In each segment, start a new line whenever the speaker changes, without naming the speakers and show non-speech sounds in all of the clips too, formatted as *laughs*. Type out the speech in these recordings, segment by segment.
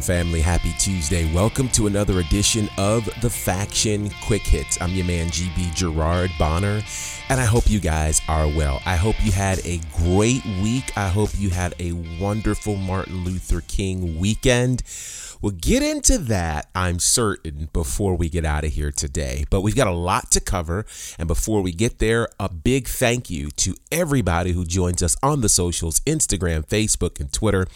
family? Happy Tuesday. Welcome to another edition of the Faction Quick Hits. I'm your man, GB Gerard Bonner, and I hope you guys are well. I hope you had a great week. I hope you had a wonderful Martin Luther King weekend. We'll get into that, I'm certain, before we get out of here today. But we've got a lot to cover. And before we get there, a big thank you to everybody who joins us on the socials Instagram, Facebook, and Twitter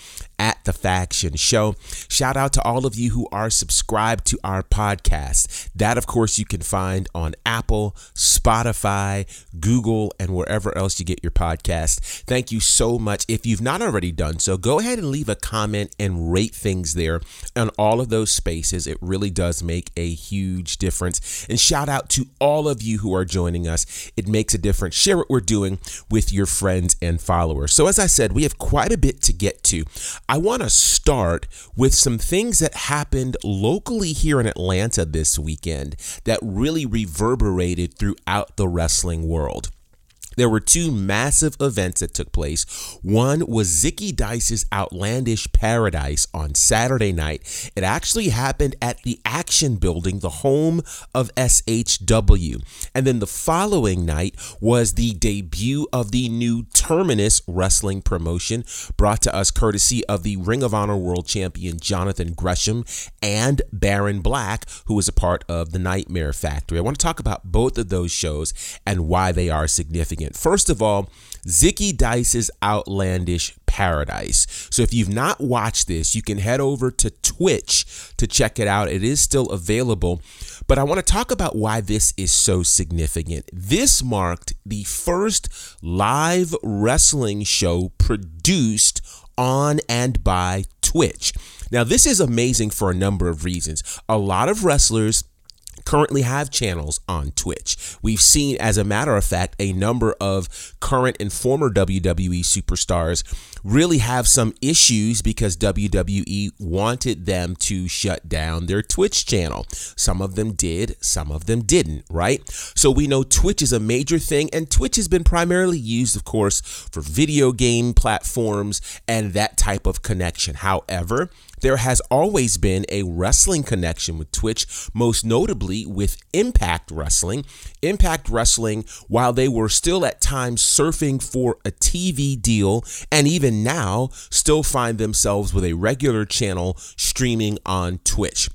at The Faction Show. Shout out to all of you who are subscribed to our podcast. That, of course, you can find on Apple, Spotify, Google, and wherever else you get your podcast. Thank you so much. If you've not already done so, go ahead and leave a comment and rate things there on all of those spaces. It really does make a huge difference. And shout out to all of you who are joining us. It makes a difference. Share what we're doing with your friends and followers. So, as I said, we have quite a bit to get to. I want to start with some things that happened locally here in Atlanta this weekend that really reverberated throughout the wrestling world. There were two massive events that took place. One was Zicky Dice's Outlandish Paradise on Saturday night. It actually happened at the Action Building, the home of SHW. And then the following night was the debut of the new Terminus Wrestling promotion, brought to us courtesy of the Ring of Honor World Champion Jonathan Gresham and Baron Black, who was a part of the Nightmare Factory. I want to talk about both of those shows and why they are significant significant. First of all, Zicky Dice's Outlandish Paradise. So if you've not watched this, you can head over to Twitch to check it out. It is still available. But I want to talk about why this is so significant. This marked the first live wrestling show produced on and by Twitch. Now, this is amazing for a number of reasons. A lot of wrestlers currently have channels on Twitch. We've seen, as a matter of fact, a number of current and former WWE superstars really have some issues because WWE wanted them to shut down their Twitch channel. Some of them did, some of them didn't, right? So we know Twitch is a major thing, and Twitch has been primarily used, of course, for video game platforms and that type of connection. However, there has always been a wrestling connection with Twitch, most notably with Impact Wrestling. Impact Wrestling, while they were still at times surfing for a TV deal, and even now still find themselves with a regular channel streaming on Twitch.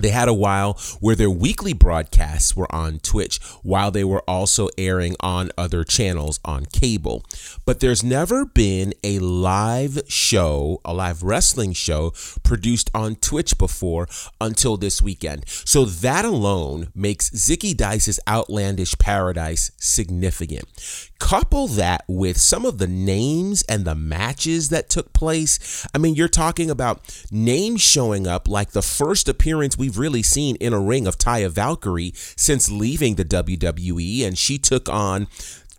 They had a while where their weekly broadcasts were on Twitch while they were also airing on other channels on cable. But there's never been a live show, a live wrestling show produced on Twitch before until this weekend. So that alone makes Zicky Dice's Outlandish Paradise significant. Couple that with some of the names and the matches that took place. I mean, you're talking about names showing up like the first appearance we've really seen in a ring of Taya Valkyrie since leaving the WWE, and she took on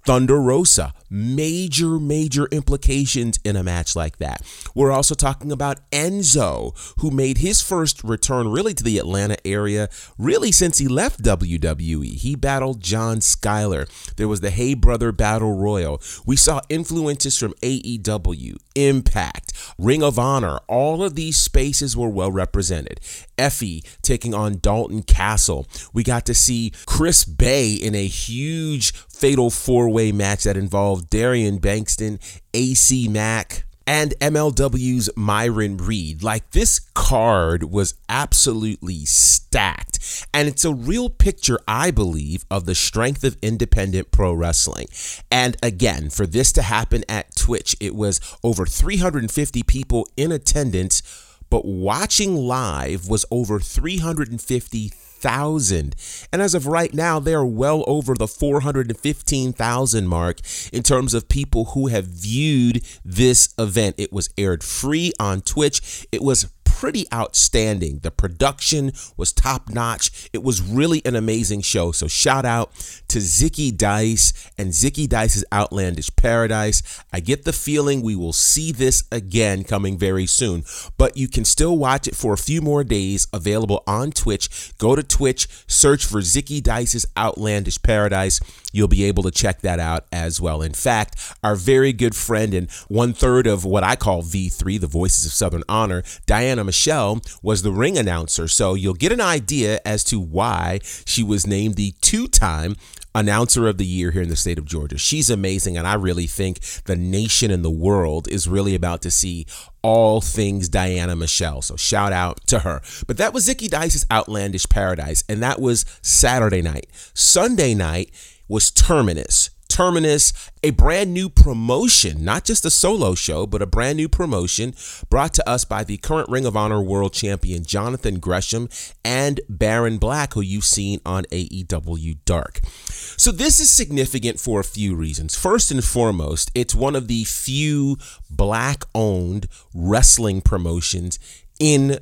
Thunder Rosa. Major, major implications in a match like that. We're also talking about Enzo, who made his first return really to the Atlanta area, really since he left WWE. He battled John Skyler. There was the Hey Brother Battle Royal. We saw influences from AEW, Impact, Ring of Honor. All of these spaces were well represented. Effy taking on Dalton Castle. We got to see Chris Bey in a huge fatal four way match that involved Darian Bankston, AC Mack, and MLW's Myron Reed. Like this card was absolutely stacked. And it's a real picture, I believe, of the strength of independent pro wrestling. And again, for this to happen at Twitch, it was over 350 people in attendance, but watching live was over 350 thousand. And as of right now, they are well over the 415,000 mark in terms of people who have viewed this event. It was aired free on Twitch. It was pretty outstanding. The production was top notch. It was really an amazing show. So shout out to Zicky Dice and Zicky Dice's Outlandish Paradise. I get the feeling we will see this again coming very soon, but you can still watch it for a few more days available on Twitch. Go to Twitch, search for Zicky Dice's Outlandish Paradise. You'll be able to check that out as well. In fact, our very good friend and one third of what I call V3, the Voices of Southern Honor, Diana Michelle was the ring announcer. So you'll get an idea as to why she was named the two time announcer of the year here in the state of Georgia. She's amazing, and I really think the nation and the world is really about to see all things Diana Michelle. So shout out to her. But that was Zicky Dice's Outlandish Paradise, and that was Saturday night. Sunday night was Terminus. Terminus, a brand new promotion, not just a solo show, but a brand new promotion brought to us by the current Ring of Honor World Champion Jonathan Gresham and Baron Black, who you've seen on AEW Dark. So, this is significant for a few reasons. First and foremost, it's one of the few black owned wrestling promotions in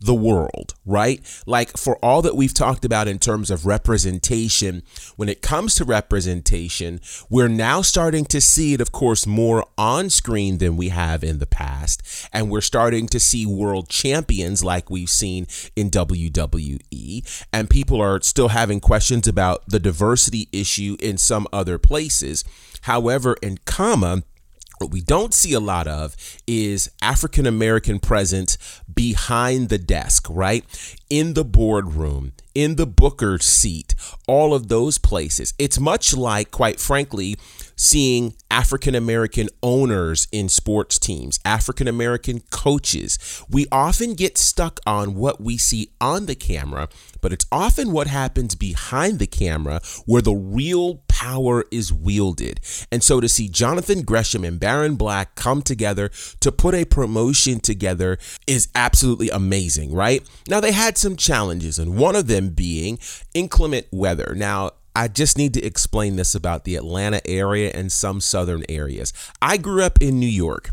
the world, right? Like for all that we've talked about in terms of representation, when it comes to representation, we're now starting to see it, of course, more on screen than we have in the past. And we're starting to see world champions like we've seen in WWE. And people are still having questions about the diversity issue in some other places. However, in CAMA, what we don't see a lot of is African American presence behind the desk, right? In the boardroom, in the booker seat, all of those places. It's much like, quite frankly, seeing African American owners in sports teams, African American coaches. We often get stuck on what we see on the camera, but it's often what happens behind the camera where the real power is wielded. And so to see Jonathan Gresham and Baron Black come together to put a promotion together is absolutely amazing, right? Now, they had some challenges, and one of them being inclement weather. Now, I just need to explain this about the Atlanta area and some southern areas. I grew up in New York.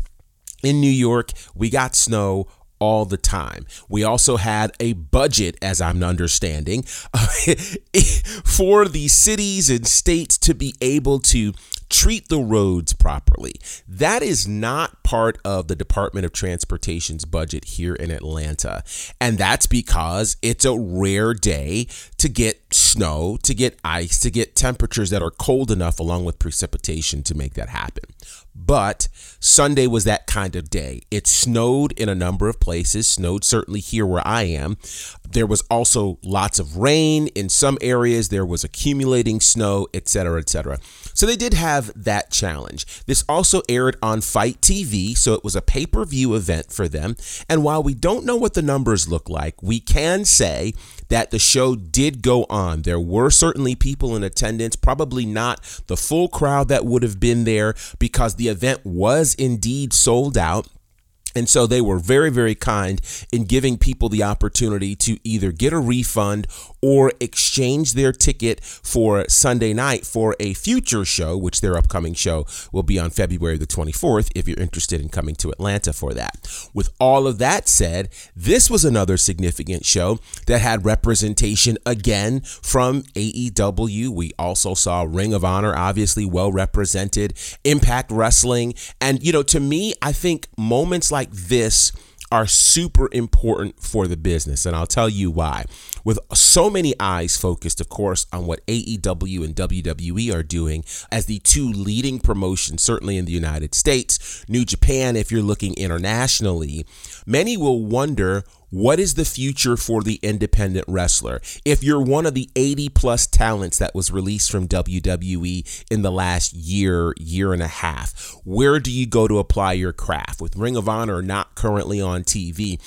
In New York, we got snow all the time. We also had a budget, as I'm understanding, *laughs* for the cities and states to be able to treat the roads properly. That is not part of the Department of Transportation's budget here in Atlanta. And that's because it's a rare day to get snow, to get ice, to get temperatures that are cold enough along with precipitation to make that happen. But Sunday was that kind of day. It snowed in a number of places, snowed certainly here where I am. There was also lots of rain in some areas, there was accumulating snow, etc., etc. So they did have that challenge. This also aired on FITE TV, so it was a pay per view event for them. And while we don't know what the numbers look like, we can say that the show did go on. There were certainly people in attendance, probably not the full crowd that would have been there because the event was indeed sold out. And so they were very, very kind in giving people the opportunity to either get a refund or exchange their ticket for Sunday night for a future show, which their upcoming show will be on February the 24th if you're interested in coming to Atlanta for that. With all of that said, this was another significant show that had representation again from AEW. We also saw Ring of Honor, obviously well represented, Impact Wrestling. And, you know, to me, I think moments like this are super important for the business. And I'll tell you why. With so many eyes focused, of course, on what AEW and WWE are doing as the two leading promotions, certainly in the United States, New Japan, if you're looking internationally, many will wonder what is the future for the independent wrestler? If you're one of the 80 plus talents that was released from WWE in the last year, year and a half, where do you go to apply your craft? With Ring of Honor not currently on TV,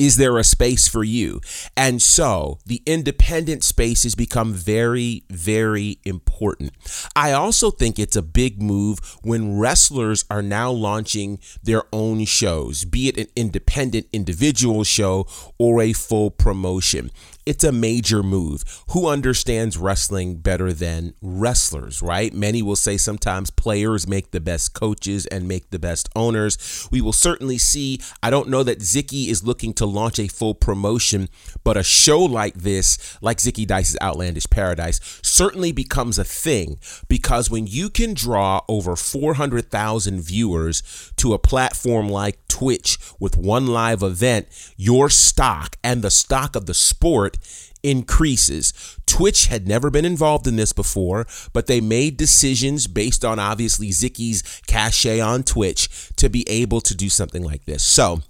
is there a space for you? And so the independent space has become very, very important. I also think it's a big move when wrestlers are now launching their own shows, be it an independent individual show or a full promotion it's a major move. Who understands wrestling better than wrestlers, right? Many will say sometimes players make the best coaches and make the best owners. We will certainly see. I don't know that Zicky is looking to launch a full promotion, but a show like this, like Zicky Dice's Outlandish Paradise, certainly becomes a thing because when you can draw over 400,000 viewers to a platform like Twitch with one live event, your stock and the stock of the sport increases. Twitch had never been involved in this before, but they made decisions based on obviously Zicky's cachet on Twitch to be able to do something like this. So,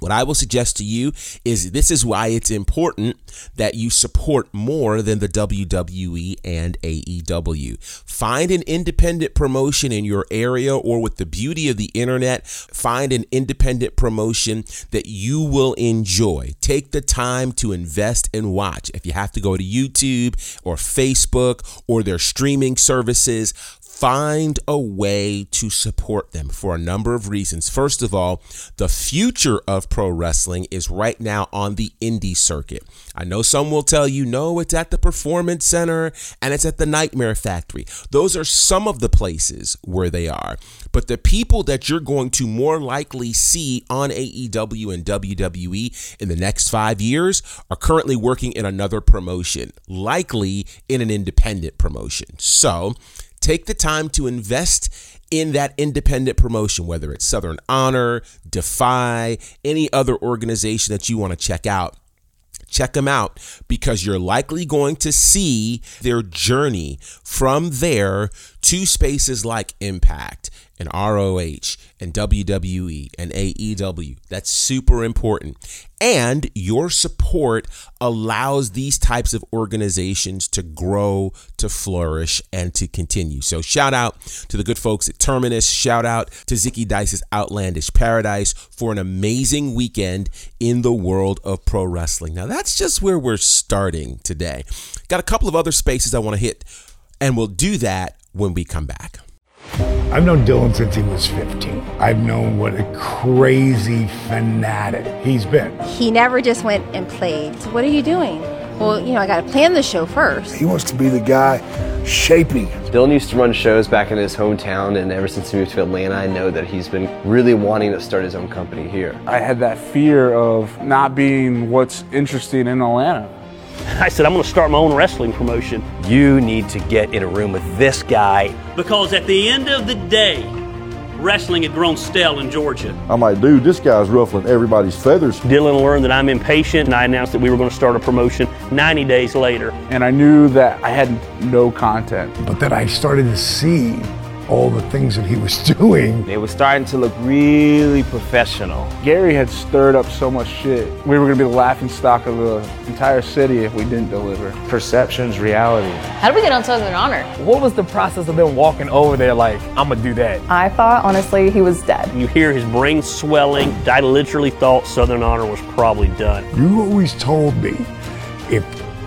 What I will suggest to you is this is why it's important that you support more than the WWE and AEW. Find an independent promotion in your area or with the beauty of the internet, find an independent promotion that you will enjoy. Take the time to invest and watch. If you have to go to YouTube or Facebook or their streaming services, find a way to support them for a number of reasons. First of all, the future of pro wrestling is right now on the indie circuit. I know some will tell you, no, it's at the Performance Center and it's at the Nightmare Factory. Those are some of the places where they are. But the people that you're going to more likely see on AEW and WWE in the next five years are currently working in another promotion, likely in an independent promotion. So, Take the time to invest in that independent promotion, whether it's Southern Honor, Defy, any other organization that you want to check out. Check them out because you're likely going to see their journey from there to spaces like Impact and ROH and WWE and AEW. That's super important. And your support allows these types of organizations to grow, to flourish, and to continue. So, shout out to the good folks at Terminus. Shout out to Zicky Dice's Outlandish Paradise for an amazing weekend in the world of pro wrestling. Now, that's just where we're starting today. Got a couple of other spaces I want to hit, and we'll do that when we come back.
I've known Dylan since he was 15. I've known what a crazy fanatic he's been.
He never just went and played. So, what are you doing? Well, you know, I got to plan the show first.
He wants to be the guy shaping.
Dylan used to run shows back in his hometown, and ever since he moved to Atlanta, I know that he's been really wanting to start his own company here.
I had that fear of not being what's interesting in Atlanta. *laughs*
I said, I'm going to start my own wrestling promotion.
You need to get in a room with this guy.
Because at the end of the day, wrestling had grown stale in Georgia.
I'm like, dude, this guy's ruffling everybody's feathers.
Dylan learned that I'm impatient, and I announced that we were going to start a promotion 90 days later.
And I knew that I had no content.
But then I started to see all the things that he was *laughs* doing.
It was starting to look really professional.
Gary had stirred up so much shit. We were going to be the laughing stock of the entire city if we didn't deliver.
Perception's reality.
How did we get on Southern Honor?
What was the process of them walking over there like, I'm going to do that?
I thought, honestly, he was dead.
You hear his brain swelling. I literally thought Southern Honor was probably done.
You always told me if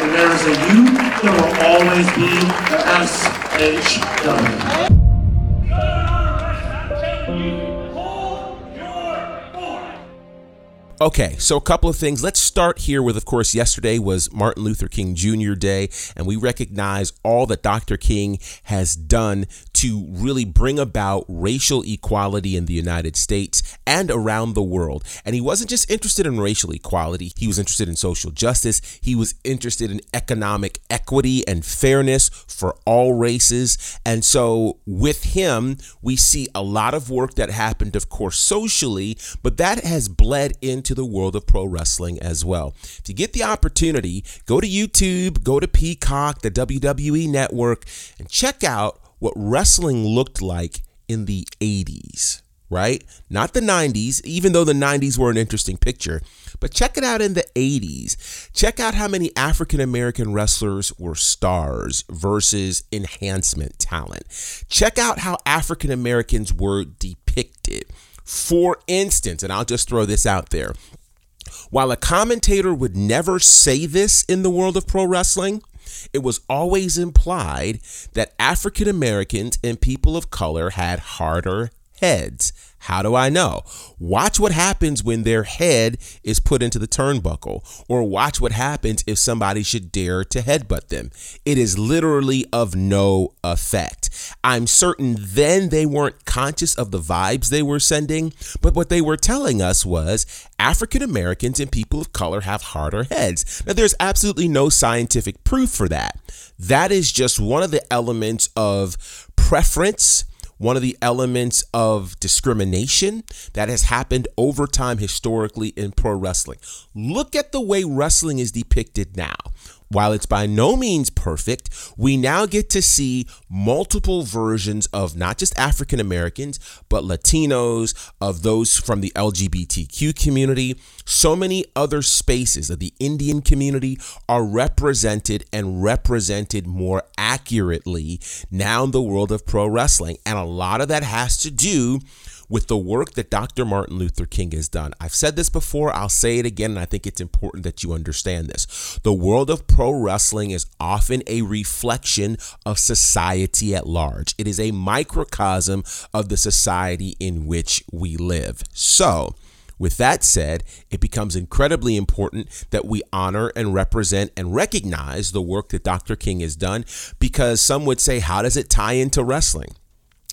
and there's a U, there will always be an SHW.
Okay, so a couple of things. Let's start here with, of course, yesterday was Martin Luther King Jr. Day, and we recognize all that Dr. King has done to really bring about racial equality in the United States and around the world. And he wasn't just interested in racial equality, he was interested in social justice, he was interested in economic equity and fairness for all races. And so, with him, we see a lot of work that happened, of course, socially, but that has bled into into the world of pro wrestling as well. If you get the opportunity, go to YouTube, go to Peacock, the WWE network, and check out what wrestling looked like in the 80s, right? Not the 90s, even though the 90s were an interesting picture, but check it out in the 80s. Check out how many African American wrestlers were stars versus enhancement talent. Check out how African Americans were depicted. For instance, and I'll just throw this out there While a commentator would never say this in the world of pro wrestling, it was always implied that African Americans and people of color had harder heads. How do I know? Watch what happens when their head is put into the turnbuckle, or watch what happens if somebody should dare to headbutt them. It is literally of no effect. I'm certain then they weren't conscious of the vibes they were sending, but what they were telling us was African Americans and people of color have harder heads. Now, there's absolutely no scientific proof for that. That is just one of the elements of preference one of the elements of discrimination that has happened over time historically in pro wrestling. Look at the way wrestling is depicted now. While it's by no means perfect, we now get to see multiple versions of not just African Americans, but Latinos, of those from the LGBTQ community. So many other spaces of the Indian community are represented and represented more accurately now in the world of pro wrestling. And a lot of that has to do with the work that Dr. Martin Luther King has done. I've said this before, I'll say it again, and I think it's important that you understand this. The world of pro wrestling is often a reflection of society at large, it is a microcosm of the society in which we live. So, with that said, it becomes incredibly important that we honor and represent and recognize the work that Dr. King has done because some would say, how does it tie into wrestling?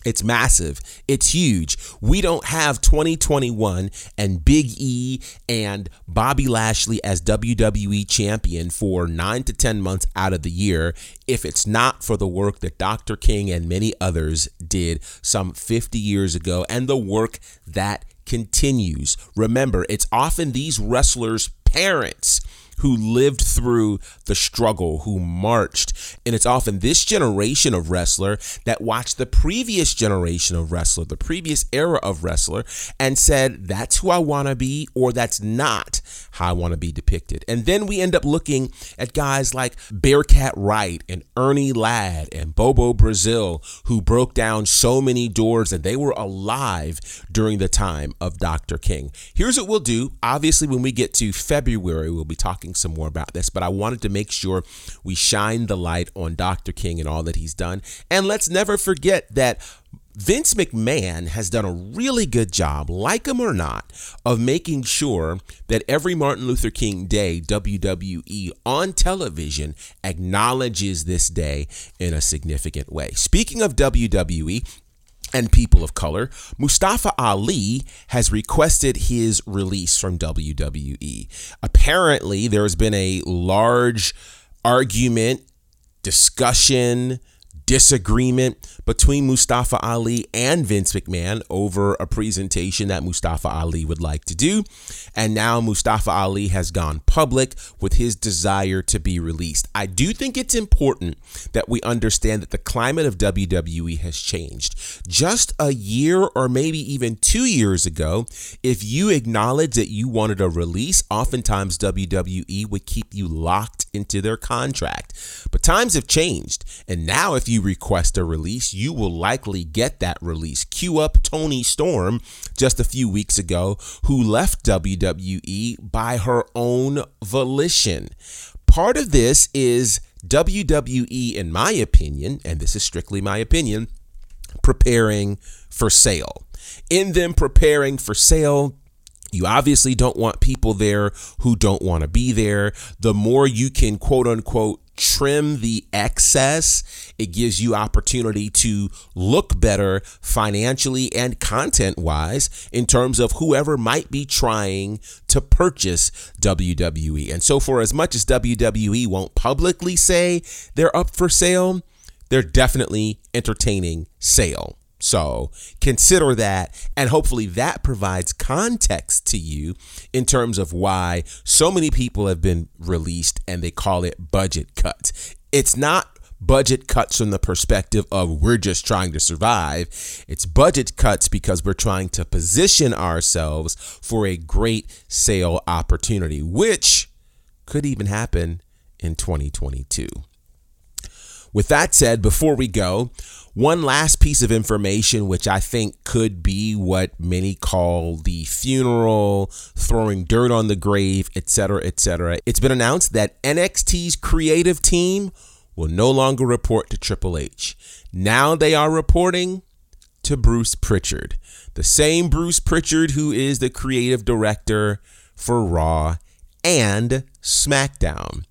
It's massive. It's huge. We don't have 2021 and Big E and Bobby Lashley as WWE champion for nine to 10 months out of the year if it's not for the work that Dr. King and many others did some 50 years ago and the work that continues. Remember, it's often these wrestlers' parents who lived through the struggle, who marched. And it's often this generation of wrestler that watched the previous generation of wrestler, the previous era of wrestler, and said, that's who I want to be, or that's not how I want to be depicted. And then we end up looking at guys like Bearcat Wright and Ernie Ladd and Bobo Brazil, who broke down so many doors and they were alive during the time of Dr. King. Here's what we'll do. Obviously, when we get to February, we'll be talking some more about this, but I wanted to make sure we shine the light on Dr. King and all that he's done. And let's never forget that Vince McMahon has done a really good job, like him or not, of making sure that every Martin Luther King Day WWE on television acknowledges this day in a significant way. Speaking of WWE, and people of color, Mustafa Ali has requested his release from WWE. Apparently, there has been a large argument, discussion, disagreement between Mustafa Ali and Vince McMahon over a presentation that Mustafa Ali would like to do. And now Mustafa Ali has gone public with his desire to be released. I do think it's important that we understand that the climate of WWE has changed. Just a year or maybe even two years ago, if you acknowledged that you wanted a release, oftentimes WWE would keep you locked into their contract. But times have changed. And now, if you request a release, you will likely get that release. Cue up Toni Storm just a few weeks ago, who left WWE by her own volition. Part of this is WWE, in my opinion, and this is strictly my opinion, preparing for sale. In them preparing for sale, you obviously don't want people there who don't want to be there. The more you can quote unquote trim the excess, it gives you opportunity to look better financially and content wise in terms of whoever might be trying to purchase WWE. And so, for as much as WWE won't publicly say they're up for sale, they're definitely entertaining sale. So consider that, and hopefully that provides context to you in terms of why so many people have been released and they call it budget cuts. It's not budget cuts from the perspective of we're just trying to survive. It's budget cuts because we're trying to position ourselves for a great sale opportunity, which could even happen in 2022. With that said, before we go, one last piece of information, which I think could be what many call the funeral, throwing dirt on the grave, etc., etc. It's been announced that NXT's creative team will no longer report to Triple H. Now they are reporting to Bruce Pritchard, the same Bruce Pritchard who is the creative director for Raw and SmackDown.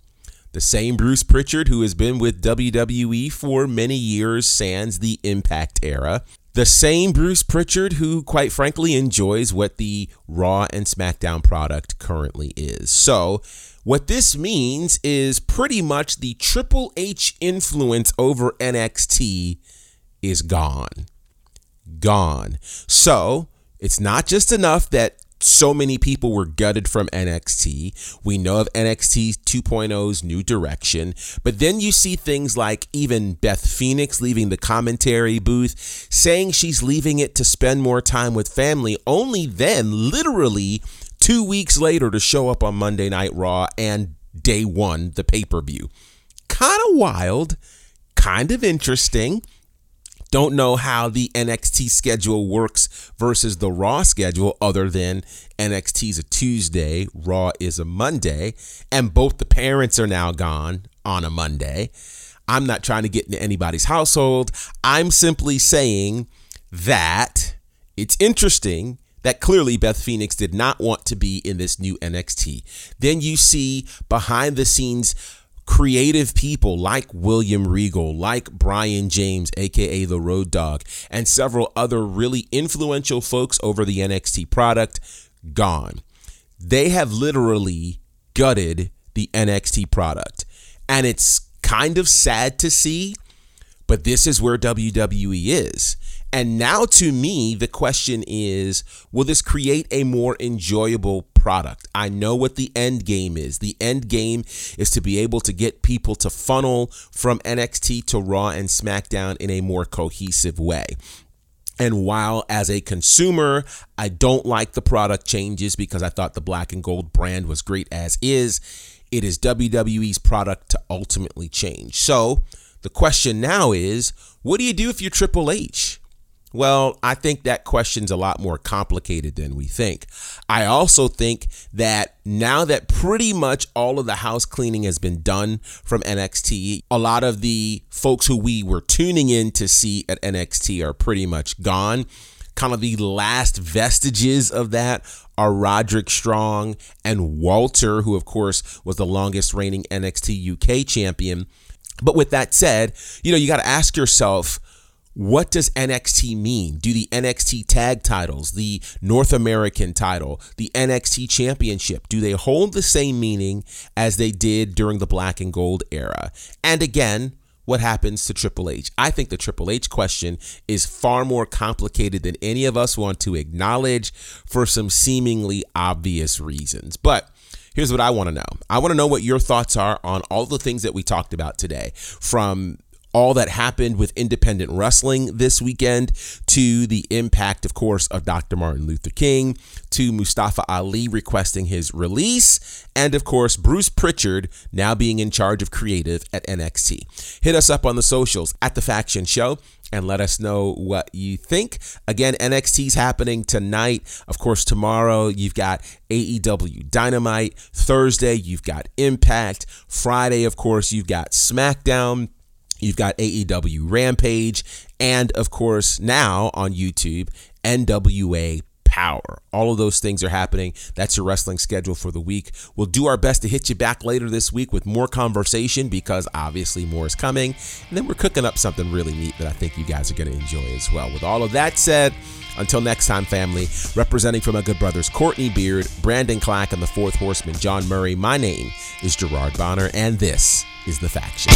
The same Bruce Pritchard who has been with WWE for many years, sans the Impact era. The same Bruce Pritchard who, quite frankly, enjoys what the Raw and SmackDown product currently is. So, what this means is pretty much the Triple H influence over NXT is gone. Gone. So, it's not just enough that so many people were gutted from NXT. We know of NXT 2.0's new direction, but then you see things like even Beth Phoenix leaving the commentary booth, saying she's leaving it to spend more time with family, only then, literally two weeks later, to show up on Monday Night Raw and day one, the pay per view. Kind of wild, kind of interesting. Don't know how the NXT schedule works versus the Raw schedule, other than NXT is a Tuesday, Raw is a Monday, and both the parents are now gone on a Monday. I'm not trying to get into anybody's household. I'm simply saying that it's interesting that clearly Beth Phoenix did not want to be in this new NXT. Then you see behind the scenes creative people like William Regal, like Brian James, aka the Road Dog, and several other really influential folks over the NXT product gone. They have literally gutted the NXT product. And it's kind of sad to see, but this is where WWE is. And now, to me, the question is will this create a more enjoyable product? I know what the end game is. The end game is to be able to get people to funnel from NXT to Raw and SmackDown in a more cohesive way. And while as a consumer, I don't like the product changes because I thought the black and gold brand was great as is, it is WWE's product to ultimately change. So the question now is what do you do if you're Triple H? Well, I think that question's a lot more complicated than we think. I also think that now that pretty much all of the house cleaning has been done from NXT, a lot of the folks who we were tuning in to see at NXT are pretty much gone. Kind of the last vestiges of that are Roderick Strong and Walter, who, of course, was the longest reigning NXT UK champion. But with that said, you know, you got to ask yourself, what does NXT mean? Do the NXT tag titles, the North American title, the NXT championship, do they hold the same meaning as they did during the black and gold era? And again, what happens to Triple H? I think the Triple H question is far more complicated than any of us want to acknowledge for some seemingly obvious reasons. But here's what I want to know I want to know what your thoughts are on all the things that we talked about today from all that happened with independent wrestling this weekend, to the impact, of course, of Dr. Martin Luther King, to Mustafa Ali requesting his release, and of course, Bruce Pritchard now being in charge of creative at NXT. Hit us up on the socials at The Faction Show and let us know what you think. Again, NXT's happening tonight. Of course, tomorrow you've got AEW Dynamite. Thursday, you've got Impact. Friday, of course, you've got SmackDown. You've got AEW Rampage, and of course, now on YouTube, NWA Power. All of those things are happening. That's your wrestling schedule for the week. We'll do our best to hit you back later this week with more conversation because obviously more is coming. And then we're cooking up something really neat that I think you guys are going to enjoy as well. With all of that said, until next time, family, representing for my good brothers Courtney Beard, Brandon Clack, and the fourth horseman, John Murray, my name is Gerard Bonner, and this is The Faction.